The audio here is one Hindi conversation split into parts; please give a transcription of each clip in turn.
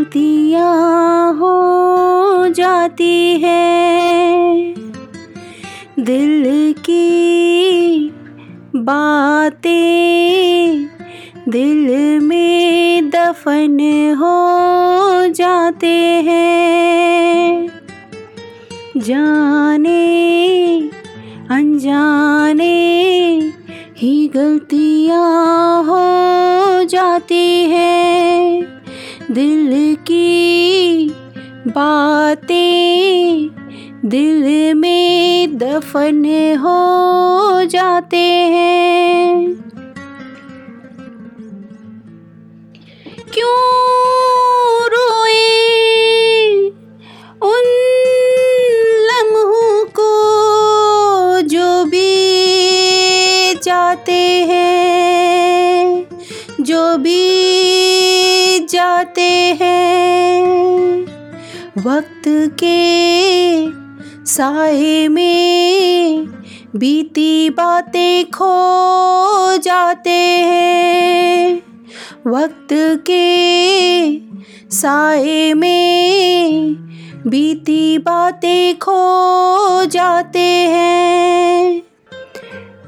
गलतियाँ हो जाती है। दिल की बातें दिल में दफन हो जाते हैं। जाने, अनजाने ही गलतियाँ हो जाती है। दिल की बातें दिल में दफन हो जाते हैं। क्यों रोए उन लम्हों को जो भी जाते हैं, जो भी जाते हैं। वक्त के साए में बीती बातें खो जाते हैं। वक्त के साए में बीती बातें खो जाते हैं।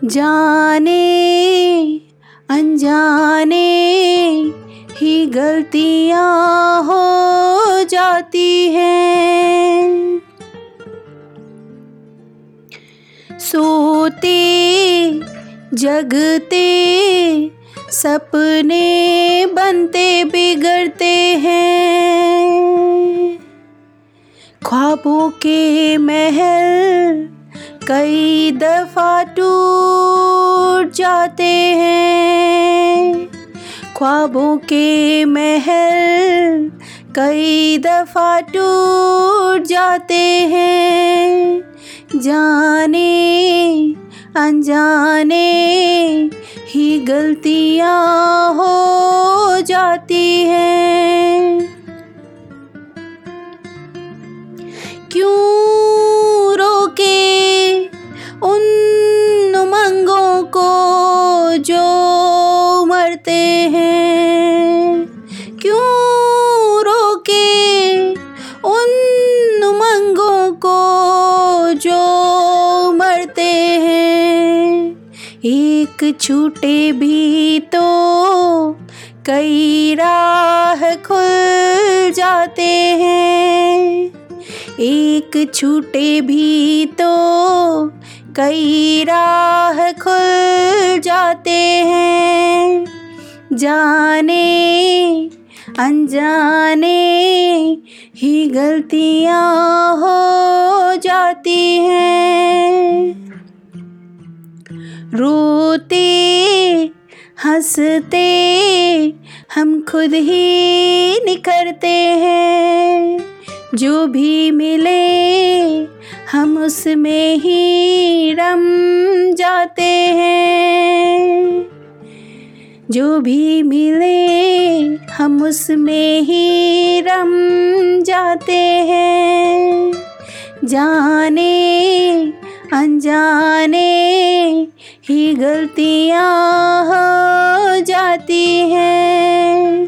जाने, अनजाने ही गलतियाँ हो जाती हैं। सोते, जगते, सपने बनते बिगड़ते हैं। ख्वाबों के महल कई दफ़ा टूट जाते हैं। ख्वाबों के महल कई दफ़ा टूट जाते हैं। जाने, अनजाने ही गलतियाँ हो जाती हैं। क्यों रोके उन उमंगों को जो मरते एक छूटे भी तो कई राह खुल जाते हैं। एक छूटे भी तो कई राह खुल जाते हैं। जाने, अनजाने ही गलतियाँ हो जाती हैं। रोते, हँसते, हम खुद ही निखरते हैं। जो भी मिले, हम उसमें ही रम जाते हैं। जो भी मिले, हम उसमें ही रम जाते हैं। जाने, अनजाने ही गलतियाँ हो जाती हैं।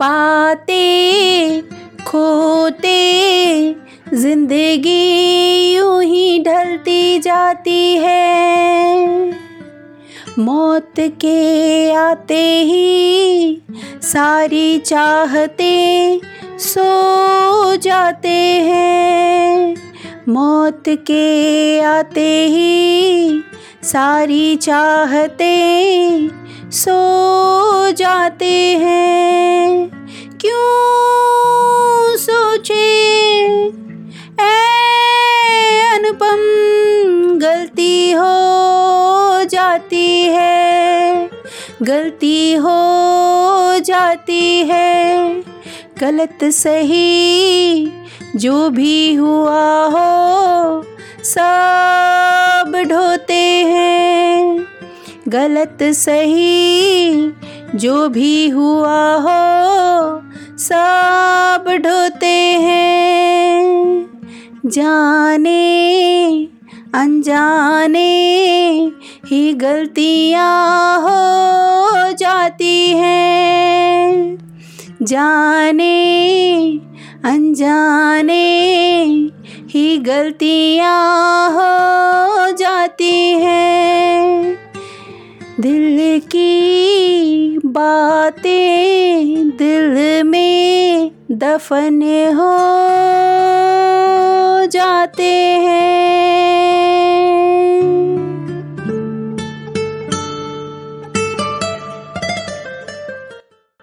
पाते, खोते, ज़िंदगी यूँ ही ढलती जाती है। मौत के आते ही सारी चाहते सो जाते हैं। मौत के आते ही सारी चाहते सो जाते हैं। क्यों सोचे? अनुपम गलती हो जाती है, गलती हो जाती है। गलत सही, जो भी हुआ हो, सब ढोते हैं। गलत सही, जो भी हुआ हो, सब ढोते हैं। जाने, अनजाने ही गलतियाँ हो जाती हैं। जाने, अनजाने ही गलतियाँ हो जाती हैं। दिल की बातें दिल में दफन हो जाते हैं।